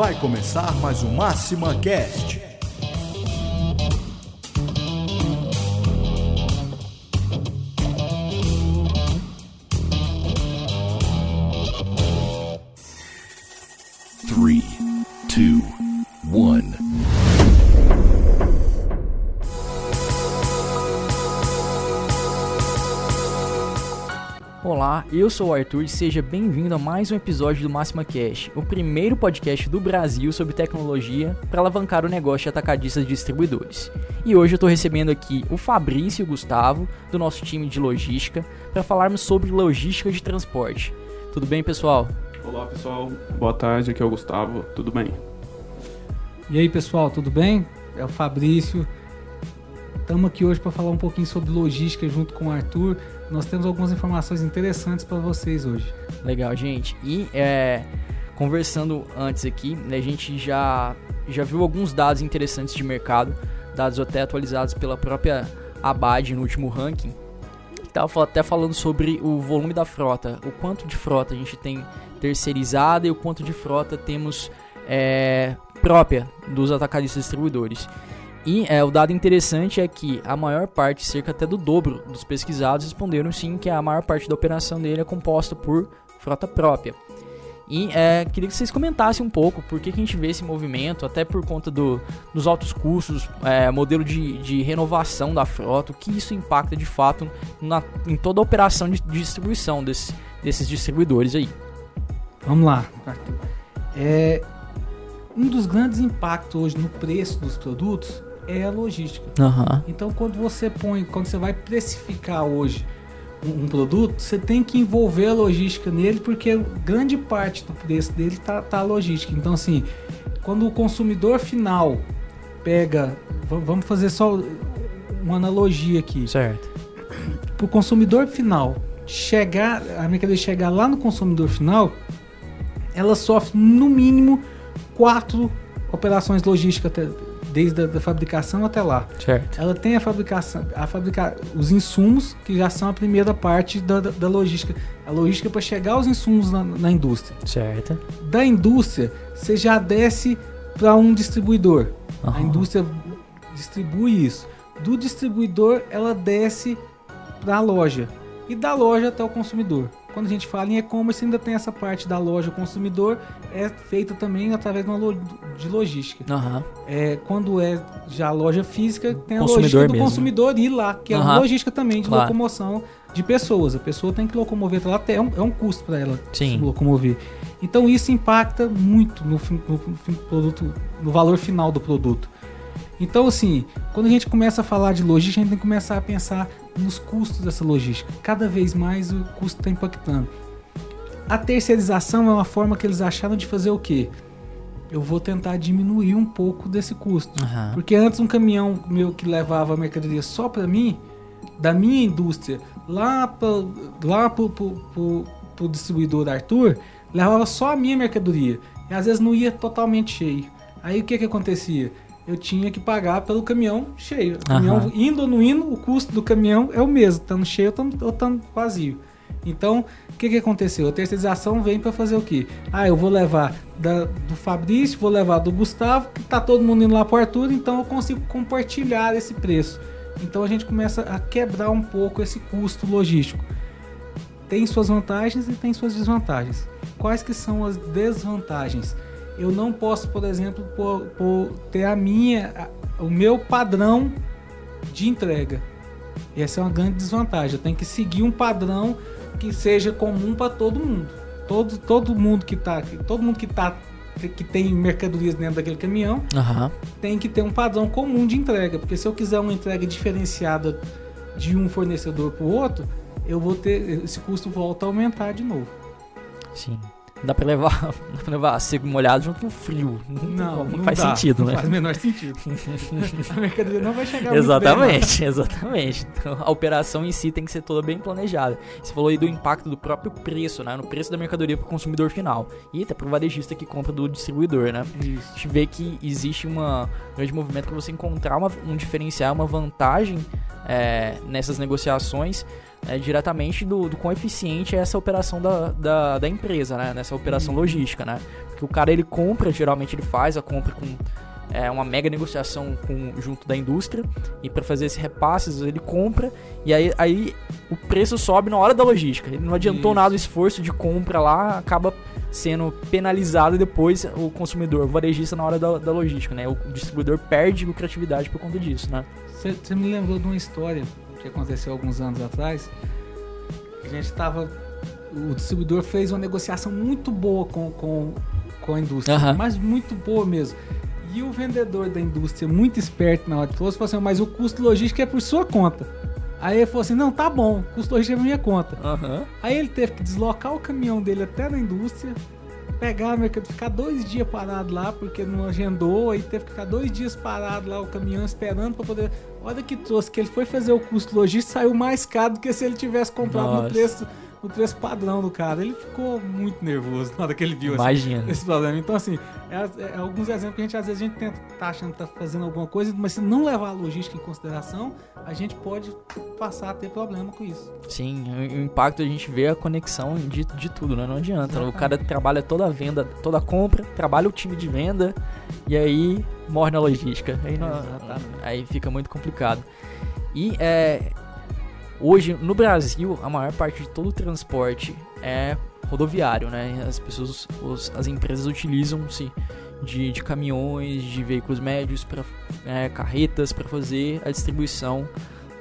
Vai começar mais um Máxima Cast. Olá, eu sou o Arthur e seja bem-vindo a mais um episódio do Máxima Cash, o primeiro podcast do Brasil sobre tecnologia para alavancar o negócio de atacadistas e distribuidores. E hoje eu estou recebendo aqui o Fabrício e o Gustavo, do nosso time de logística, para falarmos sobre logística de transporte. Tudo bem, pessoal? Olá pessoal, boa tarde, aqui é o Gustavo, tudo bem? E aí pessoal, tudo bem? É o Fabrício. Estamos aqui hoje para falar um pouquinho sobre logística junto com o Arthur. Nós temos algumas informações interessantes para vocês hoje. Legal, gente. E é, conversando antes aqui, né, a gente já, já viu alguns dados interessantes de mercado, dados até atualizados pela própria Abad no último ranking. Estava até falando sobre o volume da frota, o quanto de frota a gente tem terceirizada e o quanto de frota temos é, própria dos atacadistas distribuidores. E é, o dado interessante é que a maior parte, cerca até do dobro dos pesquisados, responderam sim que a maior parte da operação dele é composta por frota própria. E é, queria que vocês comentassem um pouco por que, que a gente vê esse movimento, até por conta do, dos altos custos, é, modelo de, de renovação da frota, o que isso impacta de fato na, em toda a operação de, distribuição desse, desses distribuidores aí. Vamos lá, Arthur. É, um dos grandes impactos hoje no preço dos produtos é a logística. Uhum. Então, quando você põe, quando você vai precificar hoje um, um, produto, você tem que envolver a logística nele, porque grande parte do preço dele tá, tá a logística. Então, assim, quando o consumidor final pega, vamos fazer só uma analogia aqui. Certo. Para o consumidor final chegar, a mercadoria chegar lá no consumidor final, ela sofre no mínimo quatro operações logísticas desde a da fabricação até lá. Certo. Ela tem a fabricação, a fabricar os insumos que já são a primeira parte da, da, da logística, a logística para chegar aos insumos na, na, indústria. Certo. Da indústria, você já desce para um distribuidor. Uhum. A indústria distribui isso. Do distribuidor, ela desce para a loja e da loja até o consumidor. Quando a gente fala em e-commerce, ainda tem essa parte da loja consumidor, é feita também através de, lo de logística. Uhum. É, quando é já loja física, tem a consumidor logística do mesmo. consumidor ir lá, que é Uhum. uma logística também de Claro. locomoção de pessoas. A pessoa tem que locomover até lá, é um, é um custo para ela Sim. se locomover. Então isso impacta muito no, no do produto, no valor final do produto. Então, assim, quando a gente começa a falar de logística, a gente tem que começar a pensar nos custos dessa logística. Cada vez mais o custo está impactando. A terceirização é uma forma que eles acharam de fazer o quê? Eu vou tentar diminuir um pouco desse custo. Uhum. Porque antes um caminhão meu que levava a mercadoria só para mim, da minha indústria, lá para lá pro, pro, pro, pro distribuidor Arthur, levava só a minha mercadoria. E às vezes não ia totalmente cheio. Aí o que que acontecia? Eu tinha que pagar pelo caminhão cheio. O caminhão Aham. indo ou não indo, o custo do caminhão é o mesmo, estando cheio ou estando- vazio. Então, o que, que aconteceu? A terceirização vem para fazer o quê? Ah, eu vou levar da- do Fabrício, vou levar do Gustavo, que tá todo mundo indo lá pro Arthur, então eu consigo compartilhar esse preço. Então a gente começa a quebrar um pouco esse custo logístico. Tem suas vantagens e tem suas desvantagens. Quais que são as desvantagens? Eu não posso, por exemplo, pôr- pôr- ter a minha, a- o meu padrão de entrega. Essa é uma grande desvantagem. Eu tenho que seguir um padrão que seja comum para todo mundo. Todo, todo mundo que tá, todo mundo que tá que tem mercadorias dentro daquele caminhão Aham. tem que ter um padrão comum de entrega, porque se eu quiser uma entrega diferenciada de um fornecedor para o outro, eu vou ter esse custo volta a aumentar de novo. Sim. Dá pra levar, dá pra levar seco molhado junto com frio. Não, não faz dá, sentido, não né? Faz o menor sentido. a mercadoria não vai chegar muito bem, Exatamente, exatamente. Então, a operação em si tem que ser toda bem planejada. Você falou aí do impacto do próprio preço, né? No preço da mercadoria para o consumidor final. E até para o varejista que compra do distribuidor, né? não. Isso. A gente vê que existe uma um grande movimento para você encontrar uma- um diferencial, uma vantagem é, nessas negociações é, diretamente do, do quão eficiente é essa operação da, da, da empresa, né? Nessa operação logística, né? Porque Que o cara ele compra, geralmente ele faz a compra com é, uma mega negociação com, junto da indústria e para fazer esse repasses ele compra e aí, aí o preço sobe na hora da logística. Ele não adiantou Isso. nada o esforço de compra lá, acaba sendo penalizado depois o consumidor, o varejista na hora da, da logística, né? O distribuidor perde lucratividade por conta disso, né? Você me lembrou de uma história que aconteceu alguns anos atrás. A gente estava. O distribuidor fez uma negociação muito boa com, com, com a indústria, Aham. mas muito boa mesmo. E o vendedor da indústria, muito esperto na hora de falou, falou assim: Mas o custo logístico é por sua conta. Aí ele falou assim: Não, tá bom, o custo logístico é por minha conta. Aham. Aí ele teve que deslocar o caminhão dele até na indústria, pegar ficar dois dias parado lá, porque não agendou, aí teve que ficar dois dias parado lá, o caminhão esperando para poder. Olha que trouxe, que ele foi fazer o custo logístico, saiu mais caro do que se ele tivesse comprado no Nossa. preço, no preço padrão do cara. Ele ficou muito nervoso na hora que ele viu Imagina. esse problema. Então, assim, é, é alguns exemplos que a gente às vezes a gente tenta, tá achando que tá fazendo alguma coisa, mas se não levar a logística em consideração, a gente pode passar a ter problema com isso. Sim, o, o impacto a gente vê a conexão de, de tudo, né? Não adianta. O Exatamente. cara trabalha toda a venda, toda a compra, trabalha o time de venda e aí morre na logística. Aí, não- aí fica muito complicado. E é, hoje no Brasil, a maior parte de todo o transporte é rodoviário, né? As pessoas, os- as empresas utilizam-se de, de caminhões, de veículos médios, para carretas para fazer a distribuição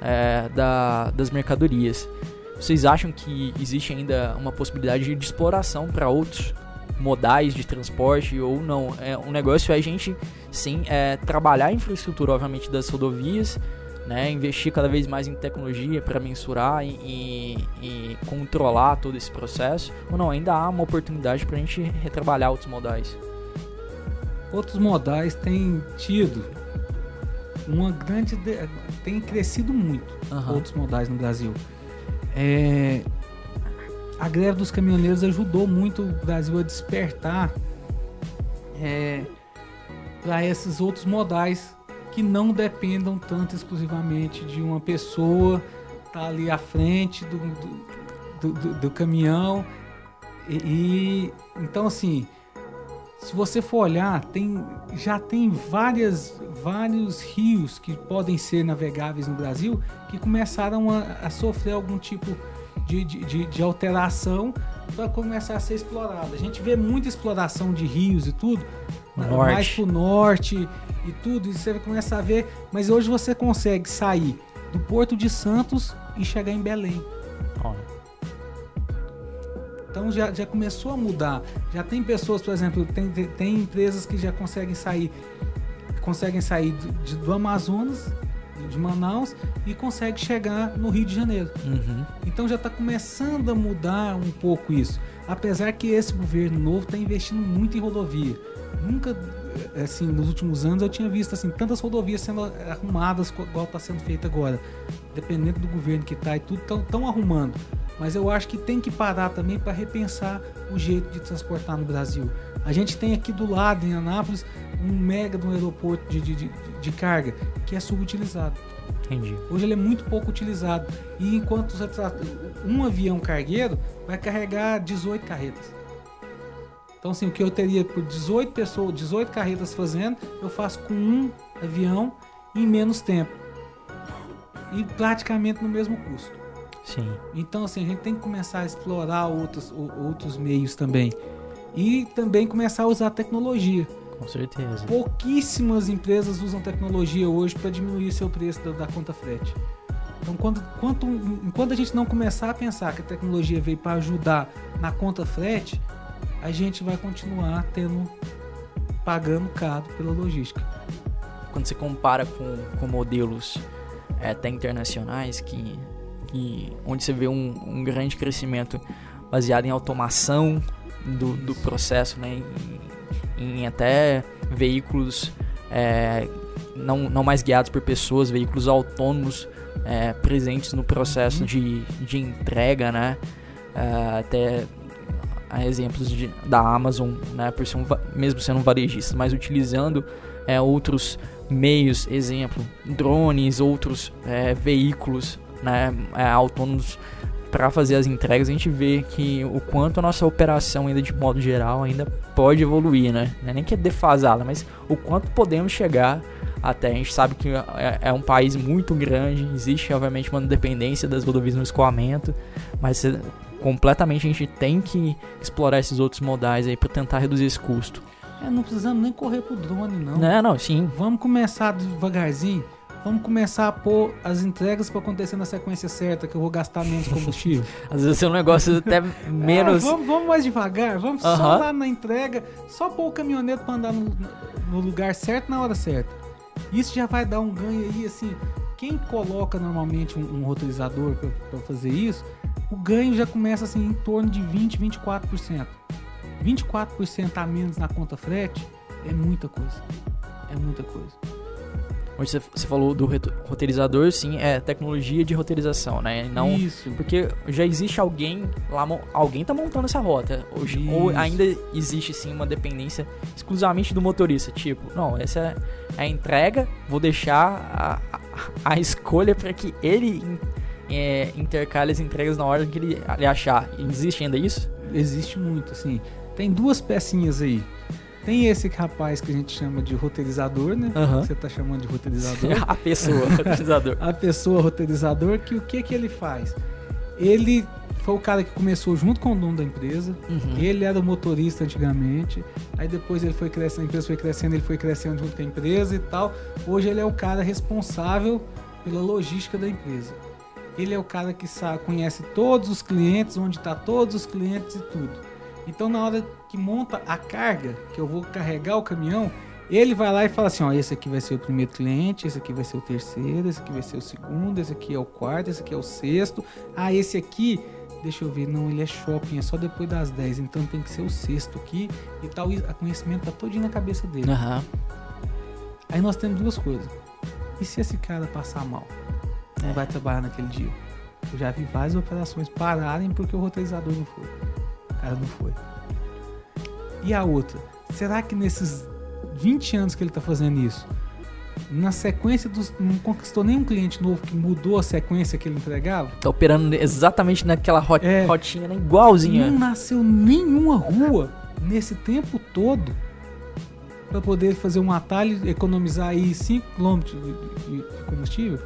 é, da- das mercadorias. Vocês acham que existe ainda uma possibilidade de exploração para outros modais de transporte ou não? É, um negócio é a gente sim é, trabalhar a infraestrutura, obviamente, das rodovias, né, investir cada vez mais em tecnologia para mensurar e, e- e controlar todo esse processo, ou não? Ainda há uma oportunidade para a gente retrabalhar outros modais. Outros modais têm tido uma grande. de- tem crescido muito Aham. outros modais no Brasil. É, a greve dos caminhoneiros ajudou muito o Brasil a despertar para esses outros modais que não dependam tanto exclusivamente de uma pessoa estar ali à frente do, do, do- do- caminhão. E, e- então assim, se você for olhar, tem, já tem várias, vários rios que podem ser navegáveis no Brasil que começaram a, a sofrer algum tipo de, de, de- alteração para começar a ser explorado. A gente vê muita exploração de rios e tudo, norte. mais pro norte e tudo, e você vai começar a ver, mas hoje você consegue sair do Porto de Santos e chegar em Belém. Ó, Então já, já começou a mudar. Já tem pessoas, por exemplo, tem, tem, tem empresas que já conseguem sair, conseguem sair do, de- do Amazonas, de Manaus, e conseguem chegar no Rio de Janeiro. uhum. Então já está começando a mudar um pouco isso. Apesar que esse governo novo está investindo muito em rodovia. Nunca, assim, nos últimos anos eu tinha visto assim tantas rodovias sendo arrumadas igual está sendo feito agora. Dependendo do governo que está e tudo, estão arrumando. Mas eu acho que tem que parar também para repensar o jeito de transportar no Brasil. A gente tem aqui do lado, em Anápolis, um mega de um aeroporto de, de, de, de carga que é subutilizado. Entendi. Hoje ele é muito pouco utilizado. E enquanto um avião cargueiro vai carregar 18 carretas. Então assim, o que eu teria por 18 pessoas, 18 carretas fazendo, eu faço com um avião em menos tempo. E praticamente no mesmo custo. Sim. Então assim, a gente tem que começar a explorar outros, outros meios também. E também começar a usar tecnologia. Com certeza. Pouquíssimas empresas usam tecnologia hoje para diminuir seu preço da, da conta frete. Então, quando, quanto- enquanto a gente não começar a pensar que a tecnologia veio para ajudar na conta frete, a gente vai continuar tendo pagando caro pela logística. quando você compara com, com modelos é, até internacionais, que, que, onde você vê um, um grande crescimento baseado em automação do, do processo, né, em, em até veículos é, não, não mais guiados por pessoas, veículos autônomos é, presentes no processo de, de entrega, né, é, até exemplos de, da Amazon, né, por ser um, mesmo sendo um varejista, mas utilizando é, outros meios, exemplo, drones, outros é, veículos né, é, autônomos para fazer as entregas, a gente vê que o quanto a nossa operação ainda de modo geral ainda pode evoluir, né? É nem que é defasada, mas o quanto podemos chegar até. A gente sabe que é, é um país muito grande, existe obviamente uma dependência das rodovias no escoamento, mas completamente a gente tem que explorar esses outros modais aí para tentar reduzir esse custo. É, não precisamos nem correr pro drone, não. Não, não, sim. Vamos começar devagarzinho. Vamos começar a pôr as entregas para acontecer na sequência certa, que eu vou gastar menos combustível. Às vezes é um negócio até menos. É, vamos, vamos, mais devagar, vamos Aham. só lá na entrega, só pôr o caminhoneiro para andar no, no lugar certo na hora certa. Isso já vai dar um ganho aí, assim. Quem coloca normalmente um, um roteirizador para fazer isso, o ganho já começa assim em torno de 20, 24%. 24% a menos na conta frete é muita coisa. É muita coisa. Hoje você, falou do roteirizador, sim, é tecnologia de roteirização, né? Não, Isso. Porque já existe alguém lá, alguém tá montando essa rota. Hoje, ou ainda existe sim uma dependência exclusivamente do motorista. Tipo, não, essa é a entrega, vou deixar a, a, a escolha para que ele é, intercale as entregas na ordem que ele, ele achar. Existe ainda isso? Existe muito, assim. Tem duas pecinhas aí. Tem esse rapaz que a gente chama de roteirizador, né? Aham. Você tá chamando de roteirizador. a pessoa, roteirizador. a pessoa roteirizador, que o que que ele faz? Ele foi o cara que começou junto com o dono da empresa. Uhum. Ele era o motorista antigamente. Aí depois ele foi crescendo, a empresa foi crescendo, ele foi crescendo junto com a empresa e tal. Hoje ele é o cara responsável pela logística da empresa. Ele é o cara que sabe, conhece todos os clientes, onde está todos os clientes e tudo. Então na hora que monta a carga, que eu vou carregar o caminhão, ele vai lá e fala assim, ó, esse aqui vai ser o primeiro cliente, esse aqui vai ser o terceiro, esse aqui vai ser o segundo, esse aqui é o quarto, esse aqui é o sexto. Ah, esse aqui, deixa eu ver, não, ele é shopping, é só depois das 10, então tem que ser o sexto aqui e tal. O conhecimento tá todinho na cabeça dele. Aham. Aí nós temos duas coisas. E se esse cara passar mal? Não vai trabalhar naquele dia. Eu já vi várias operações pararem porque o roteirizador não foi. O cara não foi. E a outra? Será que nesses 20 anos que ele tá fazendo isso, na sequência dos. não conquistou nenhum cliente novo que mudou a sequência que ele entregava? Tá operando exatamente naquela rot- É. rotinha, né? Igualzinha. Não nasceu nenhuma rua nesse tempo todo para poder fazer um atalho economizar aí 5 km de, de- de combustível.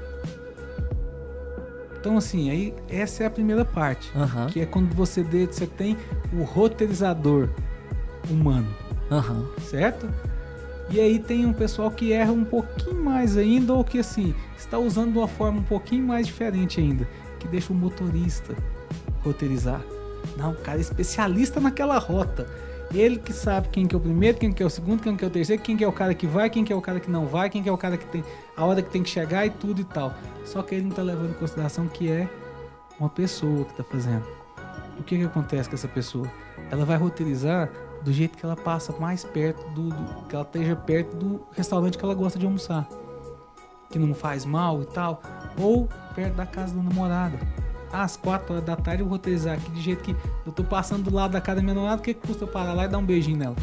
Então assim, aí essa é a primeira parte, Aham. que é quando você, de, você tem o roteirizador humano, Aham. certo? E aí tem um pessoal que erra um pouquinho mais ainda, ou que assim, está usando de uma forma um pouquinho mais diferente ainda, que deixa o motorista roteirizar. Não, o cara é especialista naquela rota. Ele que sabe quem que é o primeiro, quem que é o segundo, quem que é o terceiro, quem que é o cara que vai, quem que é o cara que não vai, quem que é o cara que tem a hora que tem que chegar e tudo e tal. Só que ele não tá levando em consideração que é uma pessoa que tá fazendo. O que que acontece com essa pessoa? Ela vai roteirizar do jeito que ela passa mais perto do, do- que ela esteja perto do restaurante que ela gosta de almoçar, que não faz mal e tal, ou perto da casa da namorada. Às 4 horas da tarde eu vou roteirizar aqui de jeito que eu tô passando do lado da casa da minha o que, que custa eu parar lá e dar um beijinho nela?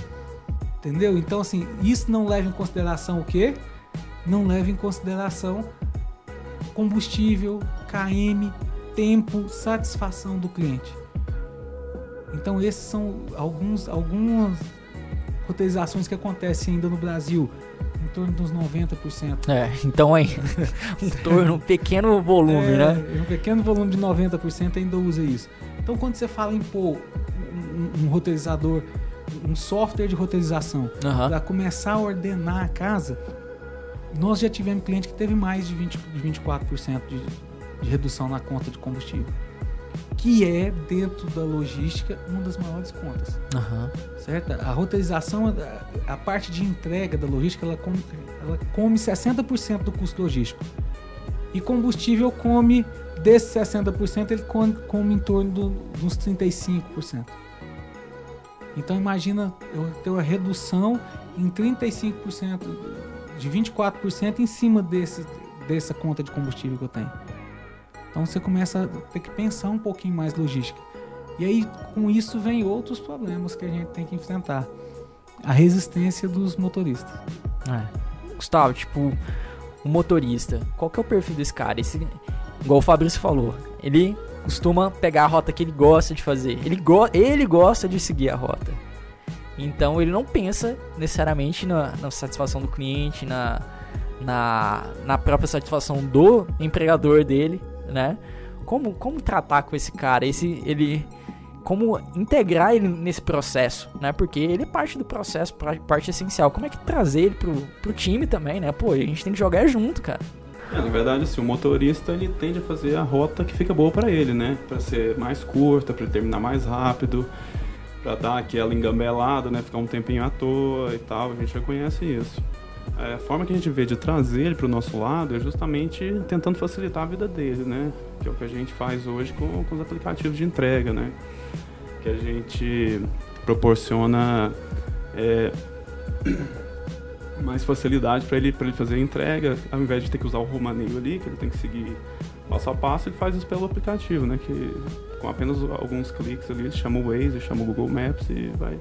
Entendeu? Então assim, isso não leva em consideração o quê? Não leva em consideração combustível, KM, tempo, satisfação do cliente. Então esses são alguns algumas roteirizações que acontecem ainda no Brasil, torno dos 90%. É, então é um torno, um pequeno volume, É, né? Um pequeno volume de 90% ainda usa isso. Então quando você fala em pôr um, um roteirizador, um software de roteirização, Aham. para começar a ordenar a casa, nós já tivemos cliente que teve mais de, 20, de 24% de, de redução na conta de combustível. Que é, dentro da logística, uma das maiores contas. Aham. Certo? A roteirização, a, a parte de entrega da logística, ela come, ela come 60% do custo logístico. E combustível come, desses 60%, ele come, come em torno do, dos 35%. Então imagina eu ter uma redução em 35%, de 24% em cima desse, dessa conta de combustível que eu tenho. Então você começa a ter que pensar um pouquinho mais logística. E aí com isso vem outros problemas que a gente tem que enfrentar. A resistência dos motoristas. É. Gustavo, tipo, o motorista, qual que é o perfil desse cara? Esse, igual o Fabrício falou, ele costuma pegar a rota que ele gosta de fazer. Ele, go ele gosta de seguir a rota. Então ele não pensa necessariamente na, na satisfação do cliente, na, na, na própria satisfação do empregador dele, né? Como, como tratar com esse cara? Esse, ele, como integrar ele nesse processo, né? Porque ele é parte do processo, parte essencial. Como é que trazer ele pro, pro time também, né? Pô, a gente tem que jogar junto, cara. É, na verdade, assim, o motorista ele tende a fazer a rota que fica boa para ele, né? Para ser mais curta, para terminar mais rápido, para dar aquela engambelada, né? Ficar um tempinho à toa e tal. A gente já conhece isso. A forma que a gente vê de trazer ele para o nosso lado é justamente tentando facilitar a vida dele, né? Que é o que a gente faz hoje com, com os aplicativos de entrega, né? Que a gente proporciona é, mais facilidade para ele, ele fazer a entrega, ao invés de ter que usar o romaneio ali, que ele tem que seguir passo a passo, ele faz isso pelo aplicativo, né? Que com apenas alguns cliques ali, chama o Waze, chama o Google Maps e vai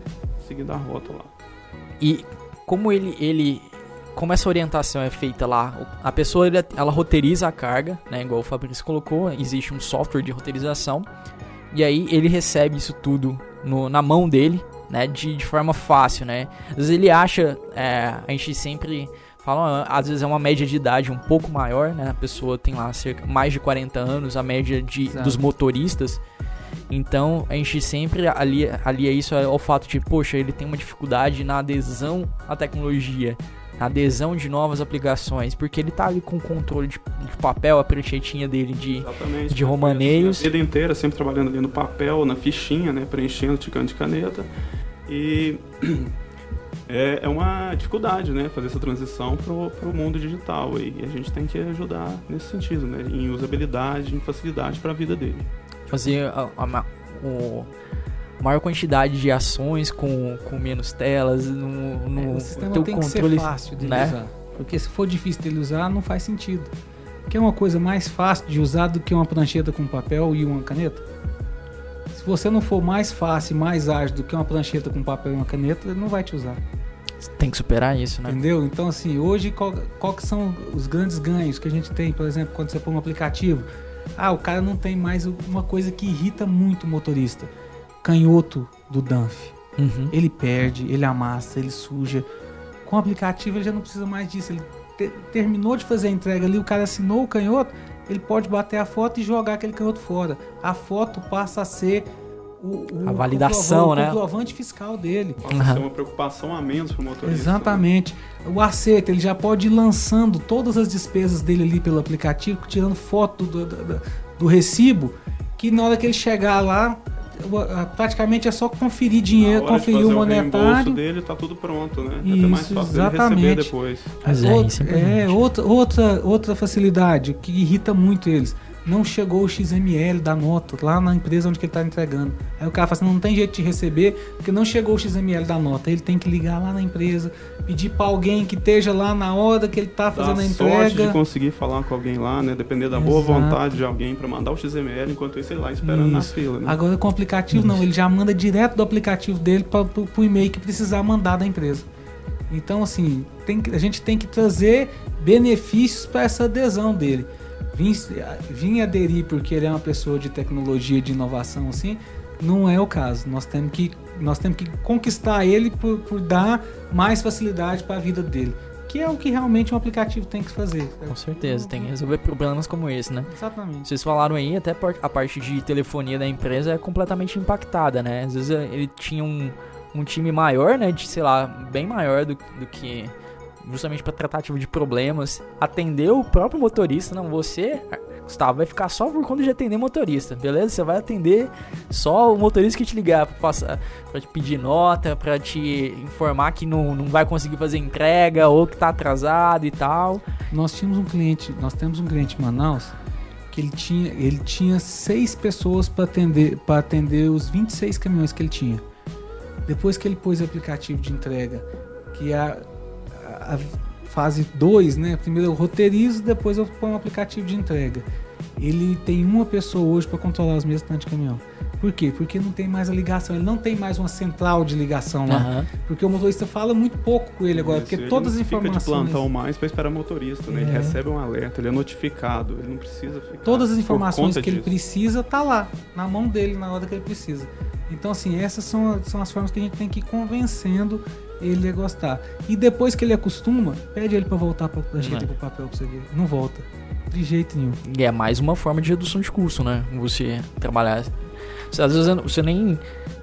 seguindo a rota lá. E como ele, ele como essa orientação é feita lá, a pessoa ela, roteiriza a carga, né, igual o Fabrício colocou, existe um software de roteirização, e aí ele recebe isso tudo no, na mão dele, né, de, de forma fácil, né. Às vezes ele acha, é, a gente sempre fala, às vezes é uma média de idade um pouco maior, né, a pessoa tem lá cerca, mais de 40 anos, a média de, dos motoristas, então a gente sempre alia, alia isso ao fato de, poxa, ele tem uma dificuldade na adesão à tecnologia, adesão de novas aplicações, porque ele tá ali com o controle de, de papel, a pranchetinha dele de, Exatamente, de romaneios. A vida inteira, sempre trabalhando ali no papel, na fichinha, né, preenchendo, ticando de caneta. E é, é uma dificuldade, né, fazer essa transição pro, pro mundo digital. E a gente tem que ajudar nesse sentido, né, em usabilidade, em facilidade para a vida dele. Fazer a, a, o maior quantidade de ações com, com menos telas, no, no é, o sistema tem controle, que ser fácil de né? usar. Porque se for difícil dele usar, não faz sentido. Quer uma coisa mais fácil de usar do que uma prancheta com papel e uma caneta? Se você não for mais fácil e mais ágil do que uma prancheta com papel e uma caneta, ele não vai te usar. Tem que superar isso, né? Entendeu? Então, assim, hoje, qual, qual que são os grandes ganhos que a gente tem, por exemplo, quando você põe um aplicativo? Ah, o cara não tem mais uma coisa que irrita muito o motorista canhoto do Danf. Uhum. Ele perde, ele amassa, ele suja. Com o aplicativo ele já não precisa mais disso. Ele te terminou de fazer a entrega ali, o cara assinou o canhoto, ele pode bater a foto e jogar aquele canhoto fora. A foto passa a ser o, o a validação, né? O comprovante fiscal dele. Passa uhum. uma preocupação a menos para o motorista. Né? Exatamente. Né? O acerto, ele já pode ir lançando todas as despesas dele ali pelo aplicativo, tirando foto do, do, do, do recibo, que na hora que ele chegar lá, praticamente é só conferir dinheiro, conferir o monetário. O dele tá tudo pronto, né? Isso, é até mais fácil exatamente. receber depois. Mas é, outra, é, é outra, outra, outra facilidade que irrita muito eles não chegou o XML da nota lá na empresa onde ele está entregando. Aí o cara fala assim, não tem jeito de receber porque não chegou o XML da nota. Ele tem que ligar lá na empresa, pedir para alguém que esteja lá na hora que ele está fazendo Dá a entrega. sorte de conseguir falar com alguém lá, né? Depender da Exato. boa vontade de alguém para mandar o XML enquanto isso ele lá esperando isso. na fila. Né? Agora com o aplicativo não, ele já manda direto do aplicativo dele para o e-mail que precisar mandar da empresa. Então assim, tem, a gente tem que trazer benefícios para essa adesão dele vim, vim aderir porque ele é uma pessoa de tecnologia, de inovação, assim, não é o caso. Nós temos que, nós temos que conquistar ele por, por dar mais facilidade para a vida dele. Que é o que realmente um aplicativo tem que fazer. Com certeza, tem que resolver problemas como esse, né? Exatamente. Vocês falaram aí, até a parte de telefonia da empresa é completamente impactada, né? Às vezes ele tinha um, um time maior, né? De, sei lá, bem maior do, do que justamente para tratar tipo de problemas, atender o próprio motorista, não você, Gustavo, vai ficar só por conta de atender motorista, beleza? Você vai atender só o motorista que te ligar para te pedir nota, para te informar que não, não vai conseguir fazer entrega ou que tá atrasado e tal. Nós tínhamos um cliente, nós temos um cliente em Manaus que ele tinha, ele tinha seis pessoas para atender, para atender os 26 caminhões que ele tinha. Depois que ele pôs o aplicativo de entrega, que a, a fase 2, né? Primeiro eu roteirizo, depois eu ponho um aplicativo de entrega. Ele tem uma pessoa hoje para controlar os mesas tanto de caminhão. Por quê? Porque não tem mais a ligação, ele não tem mais uma central de ligação lá. Aham. Porque o motorista fala muito pouco com ele agora, Isso, porque ele todas as não Fica de informações. plantão mais pra esperar motorista, né? Ele É. recebe um alerta, ele é notificado, ele não precisa ficar. Todas as por informações conta que ele disso. precisa tá lá, na mão dele, na hora que ele precisa. Então, assim, essas são, são as formas que a gente tem que ir convencendo ele a gostar. E depois que ele acostuma, pede ele pra voltar pra, da gente É. pro papel pra você ver. Não volta. De jeito nenhum. E é mais uma forma de redução de custo, né? Você trabalhar. Você, às vezes você nem.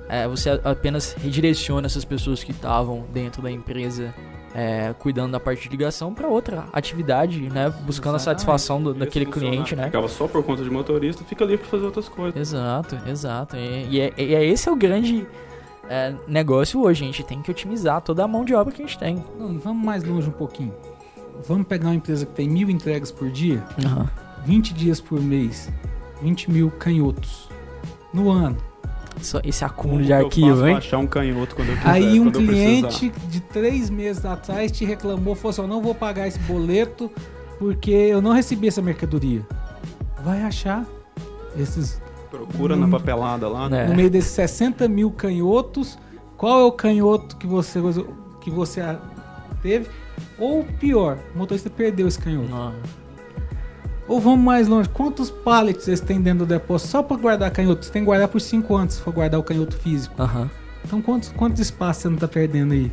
é, você apenas redireciona essas pessoas que estavam dentro da empresa é, cuidando da parte de ligação para outra atividade, né? Buscando a satisfação do- daquele cliente, né? Ficava só por conta de motorista, fica livre pra fazer outras coisas. Exato, exato. E, e é, e é esse é o grande é, negócio hoje. A gente tem que otimizar toda a mão de obra que a gente tem. Não, vamos mais longe um pouquinho. Vamos pegar uma empresa que tem mil entregas por dia, 20 dias por mês, 20 mil canhotos no ano. Só esse Como acúmulo de que eu faço arquivo, hein? achar um canhoto quando eu quiser, Aí um quando eu cliente de três meses atrás te reclamou, falou assim, eu não vou pagar esse boleto porque eu não recebi essa mercadoria. Vai achar esses. Procura na papelada lá, né? É. no meio desses 60 mil canhotos, qual é o canhoto que você, que você teve? Ou pior, o motorista perdeu esse canhoto. Não. Ou vamos mais longe, quantos pallets vocês têm dentro do depósito só para guardar canhoto? Você tem que guardar por 5 anos se for guardar o canhoto físico. Aham. Então quantos, quantos espaços você não tá perdendo aí?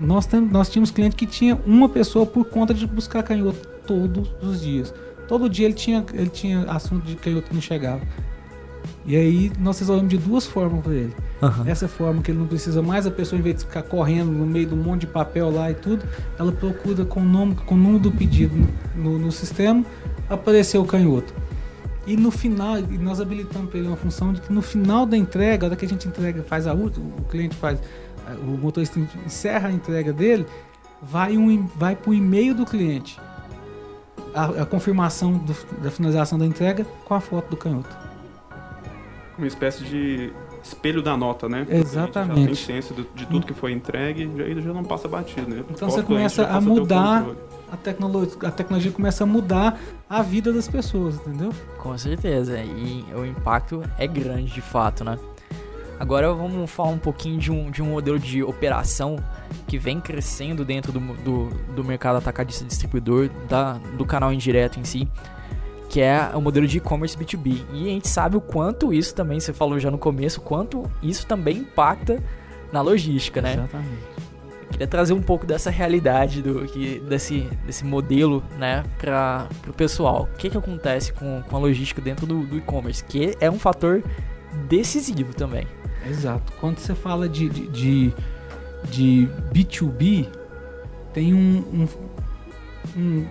Nós, tem, nós tínhamos cliente que tinha uma pessoa por conta de buscar canhoto todos os dias. Todo dia ele tinha, ele tinha assunto de canhoto que não chegava. E aí nós resolvemos de duas formas para ele. Aham. Essa forma que ele não precisa mais, a pessoa em vez de ficar correndo no meio de um monte de papel lá e tudo, ela procura com o nome, com o número do pedido no, no sistema, apareceu o canhoto. E no final, e nós habilitamos para ele uma função de que no final da entrega, a hora que a gente entrega, faz a última, o cliente faz, o motorista encerra a entrega dele, vai, um, vai para o e-mail do cliente a, a confirmação do- da finalização da entrega com a foto do canhoto. Uma espécie de espelho da nota, né? Exatamente. Já tem ciência de tudo que foi entregue, já, já não passa batido, né? Então você começa a mudar a tecnologia, a tecnologia começa a mudar a vida das pessoas, entendeu? Com certeza. E o impacto é grande de fato, né? Agora vamos falar um pouquinho de um, de um modelo de operação que vem crescendo dentro do, do, do mercado atacadista distribuidor, da, do canal indireto em si, que é o modelo de e-commerce B2B. E a gente sabe o quanto isso também, você falou já no começo, o quanto isso também impacta na logística, né? Exatamente. Queria trazer um pouco dessa realidade do que desse, desse modelo, né, para o pessoal. O que, que acontece com, com a logística dentro do, do e-commerce, que é um fator decisivo também. Exato. Quando você fala de, de, de, de B2B, tem um, um- um-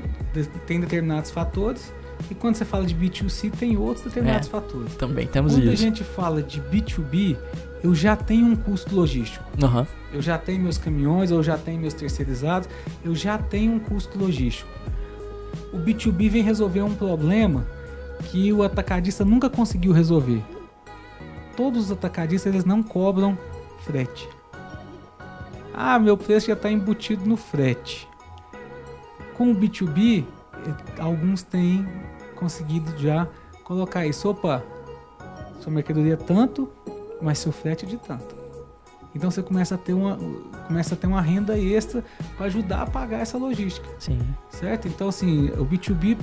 tem determinados fatores e quando você fala de B2C tem outros determinados É. fatores. Também temos Quando a isso. gente fala de B2B, eu já tenho um custo logístico. Aham. Eu já tenho meus caminhões, eu já tenho meus terceirizados, eu já tenho um custo logístico. O B2B vem resolver um problema que o atacadista nunca conseguiu resolver. Todos os atacadistas eles não cobram frete. Ah, meu preço já está embutido no frete. Com o B2B, eh, alguns têm conseguido já colocar isso. Opa, sua mercadoria é tanto, mas seu frete é de tanto. Então você começa a ter uma, começa a ter uma renda extra para ajudar a pagar essa logística, Sim. certo? Então assim, o B2B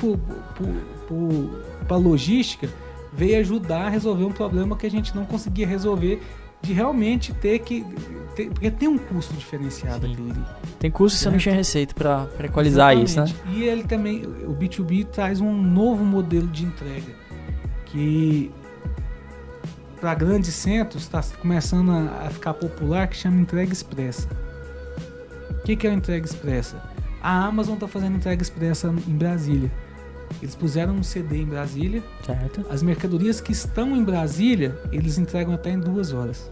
para logística veio ajudar a resolver um problema que a gente não conseguia resolver de realmente ter que ter, porque tem um custo diferenciado Sim. aquilo ali. Tem custo que você não tinha receita para equalizar isso, né? Exatamente. E ele também, o B2B traz um novo modelo de entrega que para grandes centros está começando a, a ficar popular que chama entrega expressa. O que, que é a entrega expressa? A Amazon está fazendo entrega expressa em Brasília. Eles puseram um CD em Brasília. Certo. As mercadorias que estão em Brasília, eles entregam até em duas horas.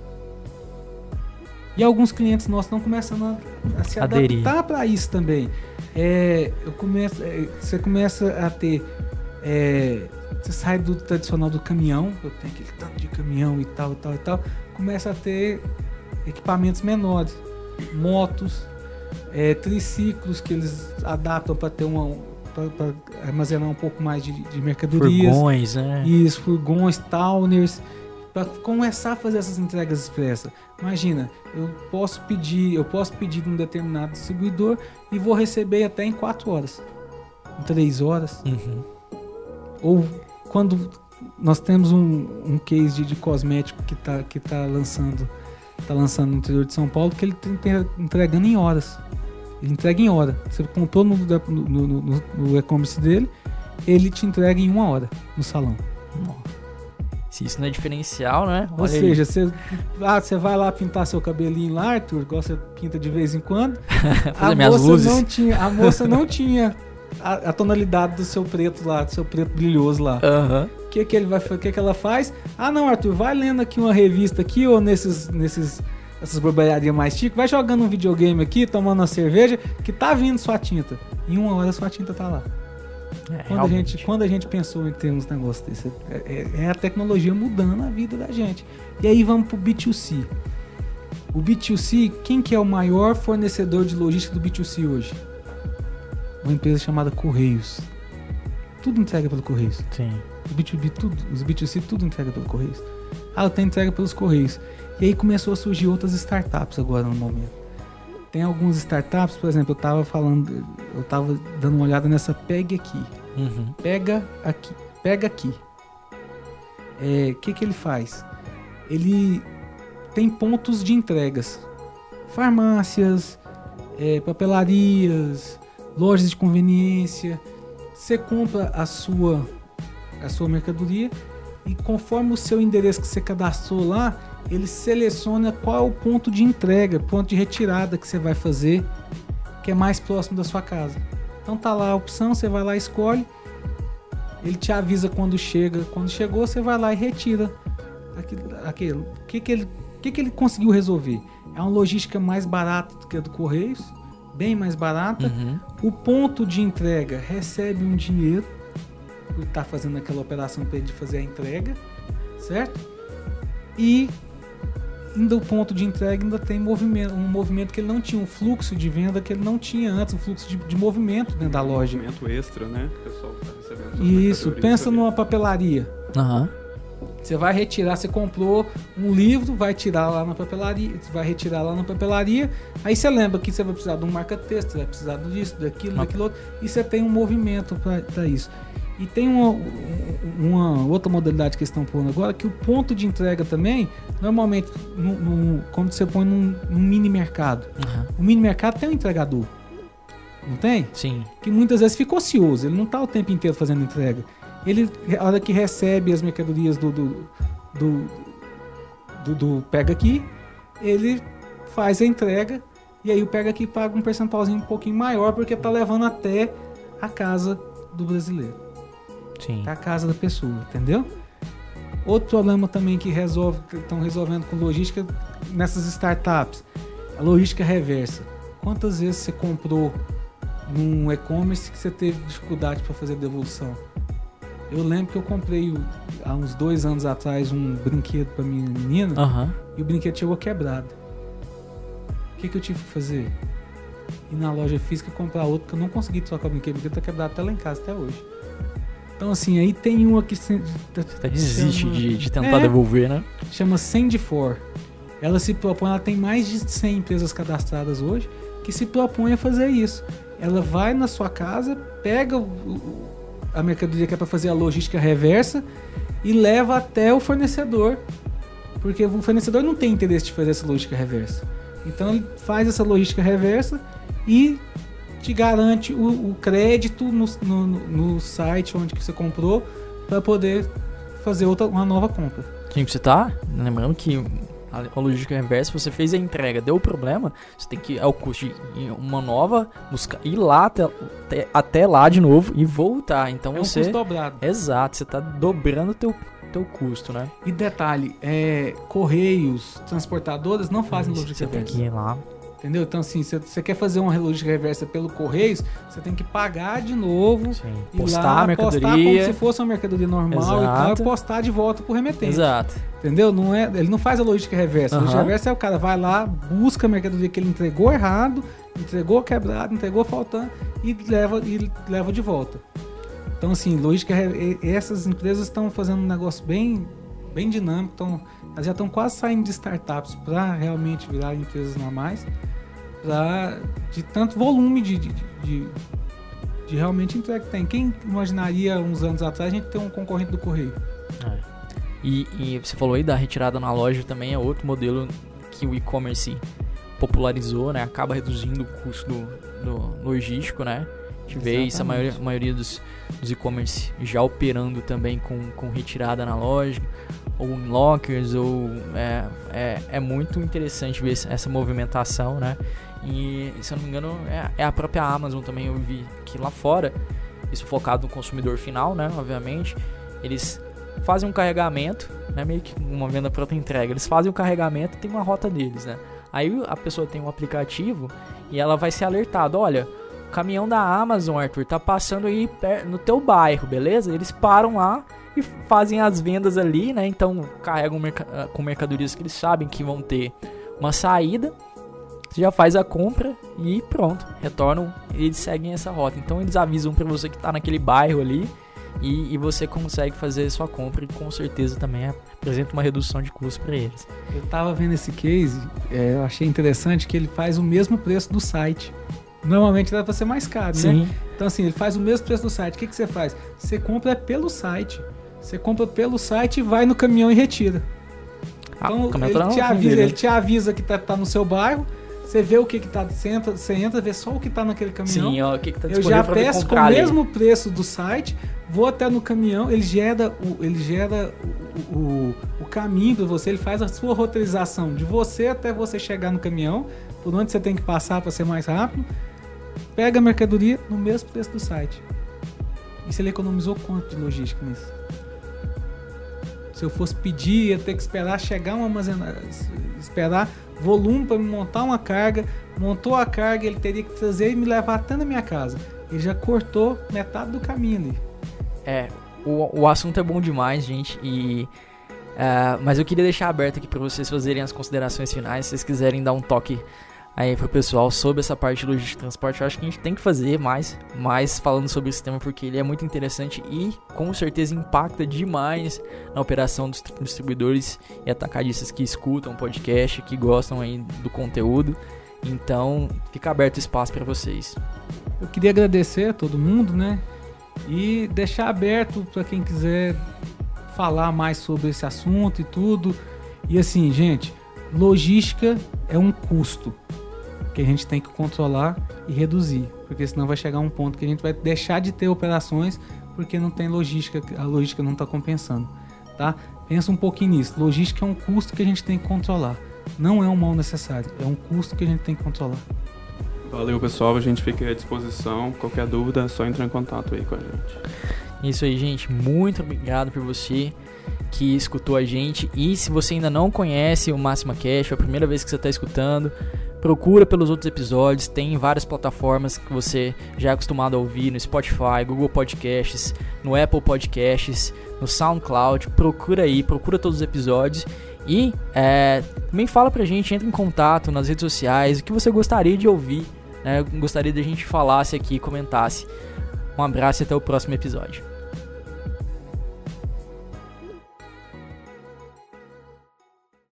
E alguns clientes nossos estão começando a, a se Aderir. adaptar para isso também. É, eu começo, é, você começa a ter. é, você sai do tradicional do caminhão, eu tenho aquele tanto de caminhão e tal, e tal, e tal. Começa a ter equipamentos menores, motos, é, triciclos que eles adaptam para ter uma. Para armazenar um pouco mais de, de mercadorias. Furgões, né? Isso, furgões, towners. para começar a fazer essas entregas expressas. Imagina, eu posso pedir, eu posso pedir de um determinado distribuidor e vou receber até em 4 horas, em 3 horas. Uhum. Ou quando nós temos um, um case de, de cosmético que está que tá lançando, tá lançando no interior de São Paulo, que ele tem entregando em horas. Ele entrega em hora. Você comprou no, no, no, no- e-commerce dele, ele te entrega em uma hora no salão. Se isso não é diferencial, né? Ou Olha aí. seja, você, ah, você vai lá pintar seu cabelinho lá, Arthur, igual você pinta de vez em quando. Fazer a minhas moça luzes. não tinha, a moça não tinha a, a tonalidade do seu preto lá, do seu preto brilhoso lá. Aham. O que que ele vai, que que ela faz? Ah, não, Arthur, vai lendo aqui uma revista aqui ou nesses nesses essas bobalharias mais chiques, vai jogando um videogame aqui, tomando uma cerveja, que tá vindo sua tinta. Em uma hora sua tinta tá lá. É, Quando a, gente, quando a gente pensou em ter uns negócios desse, é, é- é a tecnologia mudando a vida da gente. E aí vamos pro B2C. O B2C, quem que é o maior fornecedor de logística do B2C hoje? Uma empresa chamada Correios. Tudo entrega pelo Correios. Sim. Os B2B, tudo, os B2C, tudo entrega pelo Correios. Ah, eu tenho entrega pelos Correios. E aí começou a surgir outras startups agora no momento. Tem algumas startups, por exemplo, eu tava falando, eu tava dando uma olhada nessa PEG aqui. Uhum. Pega aqui. Pega aqui. O que, que ele faz? Ele tem pontos de entregas. Farmácias, é, papelarias, lojas de conveniência. Você compra a sua, a sua mercadoria e conforme o seu endereço que você cadastrou lá, ele seleciona qual é o ponto de entrega, ponto de retirada que você vai fazer, que é mais próximo da sua casa. Então tá lá a opção, você vai lá e escolhe. Ele te avisa quando chega. Quando chegou, você vai lá e retira aquilo. aquilo. O que, que, ele, o que, que ele conseguiu resolver? É uma logística mais barata do que a do Correios, bem mais barata. Uhum. O ponto de entrega recebe um dinheiro por estar fazendo aquela operação para ele fazer a entrega, certo? E ainda o ponto de entrega ainda tem movimento, um movimento que ele não tinha, um fluxo de venda que ele não tinha antes, um fluxo de, de movimento dentro da loja. Movimento extra, né? O pessoal tá recebendo Isso, pensa ali. numa papelaria. Aham. Você vai retirar, você comprou um livro, vai tirar lá na papelaria, você vai retirar lá na papelaria, aí você lembra que você vai precisar de um marca-texto, vai precisar disso, daquilo, daquilo outro, e você tem um movimento para isso. E tem uma, uma outra modalidade que eles estão pondo agora, que o ponto de entrega também, normalmente, no, no- como você põe num, num mini mercado. Aham. O mini mercado tem um entregador, não tem? Sim. que muitas vezes fica ocioso, ele não tá o tempo inteiro fazendo entrega. Ele, a hora que recebe as mercadorias do, do, do, do- do Pega Aqui, ele faz a entrega e aí o Pega Aqui paga um percentualzinho um pouquinho maior porque tá levando até a casa do brasileiro, Sim. até a casa da pessoa, entendeu? Outro problema também que resolve, estão resolvendo com logística nessas startups, a logística reversa. Quantas vezes você comprou num e-commerce que você teve dificuldade para fazer devolução? Eu lembro que eu comprei há uns dois anos atrás um brinquedo para minha menina Aham. e o brinquedo chegou quebrado. O que, que eu tive que fazer? Ir na loja física comprar outro, que eu não consegui trocar o brinquedo, brinquedo tá quebrado até lá em casa, até hoje. Então, assim, aí tem uma que se- Até desiste chama- de, de tentar É. devolver, né? chama Send4. Ela se propõe, ela tem mais de 100 empresas cadastradas hoje que se propõe a fazer isso. Ela vai na sua casa, pega o- a mercadoria que é para fazer a logística reversa e leva até o fornecedor. Porque o fornecedor não tem interesse de fazer essa logística reversa. Então ele faz essa logística reversa e te garante o, o crédito no, no- no site onde que você comprou para poder fazer outra, uma nova compra. Sim, você tá lembrando que a a logística reversa, você fez a entrega, deu problema, você tem que, é o custo de uma nova, buscar, ir lá até, até, até lá de novo e voltar. Então É um você. custo dobrado. Exato, você tá dobrando o teu, teu custo, né? E detalhe, é, correios, transportadoras não fazem logística Você tem reversa. que ir lá. Entendeu? Então, assim, se você quer fazer uma logística reversa pelo correios, você tem que pagar de novo. Sim. ir Postar lá, a mercadoria. Postar como se fosse uma mercadoria normal e tal, Exato. e postar de volta pro remetente. Exato. Entendeu? Não é, ele não faz a logística reversa. A logística reversa é o cara vai lá, busca a mercadoria que ele entregou errado, entregou quebrado, entregou faltando e leva, e leva de volta. Então, assim, logística e- essas empresas estão fazendo um negócio bem, bem dinâmico. Então, elas já estão quase saindo de startups para realmente virar empresas normais, pra, de tanto volume de, de, de, de realmente entrega que tem. Quem imaginaria uns anos atrás a gente ter um concorrente do correio? E, e você falou aí da retirada na loja também é outro modelo que o e-commerce popularizou, né? Acaba reduzindo o custo do, do logístico, né? A gente vê isso, a maioria, a maioria dos, dos e-commerce já operando também com, com retirada na loja, ou em lockers, ou é, é, é muito interessante ver essa movimentação, né? E se eu não me engano, é, é a própria Amazon também, eu vi que lá fora, isso focado no consumidor final, né? Obviamente, eles fazem um carregamento, né? Meio que uma venda pronta entrega. Eles fazem o carregamento e tem uma rota deles, né? Aí a pessoa tem um aplicativo e ela vai ser alertada, olha, o caminhão da Amazon, Arthur, tá passando aí no teu bairro, beleza? Eles param lá e fazem as vendas ali, né? Então carregam merc com mercadorias que eles sabem que vão ter uma saída. Você já faz a compra e pronto, retornam e eles seguem essa rota. Então eles avisam para você que tá naquele bairro ali e, e, você consegue fazer sua compra e com certeza também apresenta uma redução de custo para eles. Eu estava vendo esse case, é, eu achei interessante que ele faz o mesmo preço do site. Normalmente dá para ser mais caro, né? Sim. né? Então assim, ele faz o mesmo preço do site. O que, que você faz? Você compra pelo site. Você compra pelo site e vai no caminhão e retira. Ah, então ah, ele, te avisa, ele te avisa que tá, tá no seu bairro você vê o que que tá, você entra, você entra, vê só o que tá naquele caminhão. Sim, ó, o que que tá Eu já peço com o mesmo preço do site, vou até no caminhão, ele gera o, ele gera o, o, o caminho para você, ele faz a sua roteirização de você até você chegar no caminhão, por onde você tem que passar para ser mais rápido. Pega a mercadoria no mesmo preço do site. E você economizou quanto de logística nisso? Se eu fosse pedir, ia ter que esperar chegar um armazenamento, esperar volume para me montar uma carga. Montou a carga, ele teria que trazer e me levar até na minha casa. Ele já cortou metade do caminho ali. É, o, o assunto é bom demais, gente, e. Uh, mas eu queria deixar aberto aqui para vocês fazerem as considerações finais. Se vocês quiserem dar um toque aí pro pessoal sobre essa parte de logística e transporte, eu acho que a gente tem que fazer mais, mais falando sobre esse tema porque ele é muito interessante e com certeza impacta demais na operação dos distribuidores e atacadistas que escutam o podcast, que gostam aí do conteúdo. Então, fica aberto espaço para vocês. Eu queria agradecer a todo mundo, né? E deixar aberto para quem quiser falar mais sobre esse assunto e tudo. E assim, gente, logística é um custo que a gente tem que controlar e reduzir, porque senão vai chegar um ponto que a gente vai deixar de ter operações porque não tem logística, a logística não está compensando, tá? Pensa um pouquinho nisso. Logística é um custo que a gente tem que controlar, não é um mal necessário, é um custo que a gente tem que controlar. Valeu, pessoal. A gente fica à disposição. Qualquer dúvida, é só entrar em contato aí com a gente. Isso aí, gente. Muito obrigado por você que escutou a gente. E se você ainda não conhece o Máxima Cash, é a primeira vez que você está escutando, procura pelos outros episódios. Tem várias plataformas que você já é acostumado a ouvir: no Spotify, Google Podcasts, no Apple Podcasts, no SoundCloud. Procura aí, procura todos os episódios. E é, também fala pra gente, entra em contato nas redes sociais, o que você gostaria de ouvir né, gostaria de a gente falasse aqui, comentasse. Um abraço e até o próximo episódio.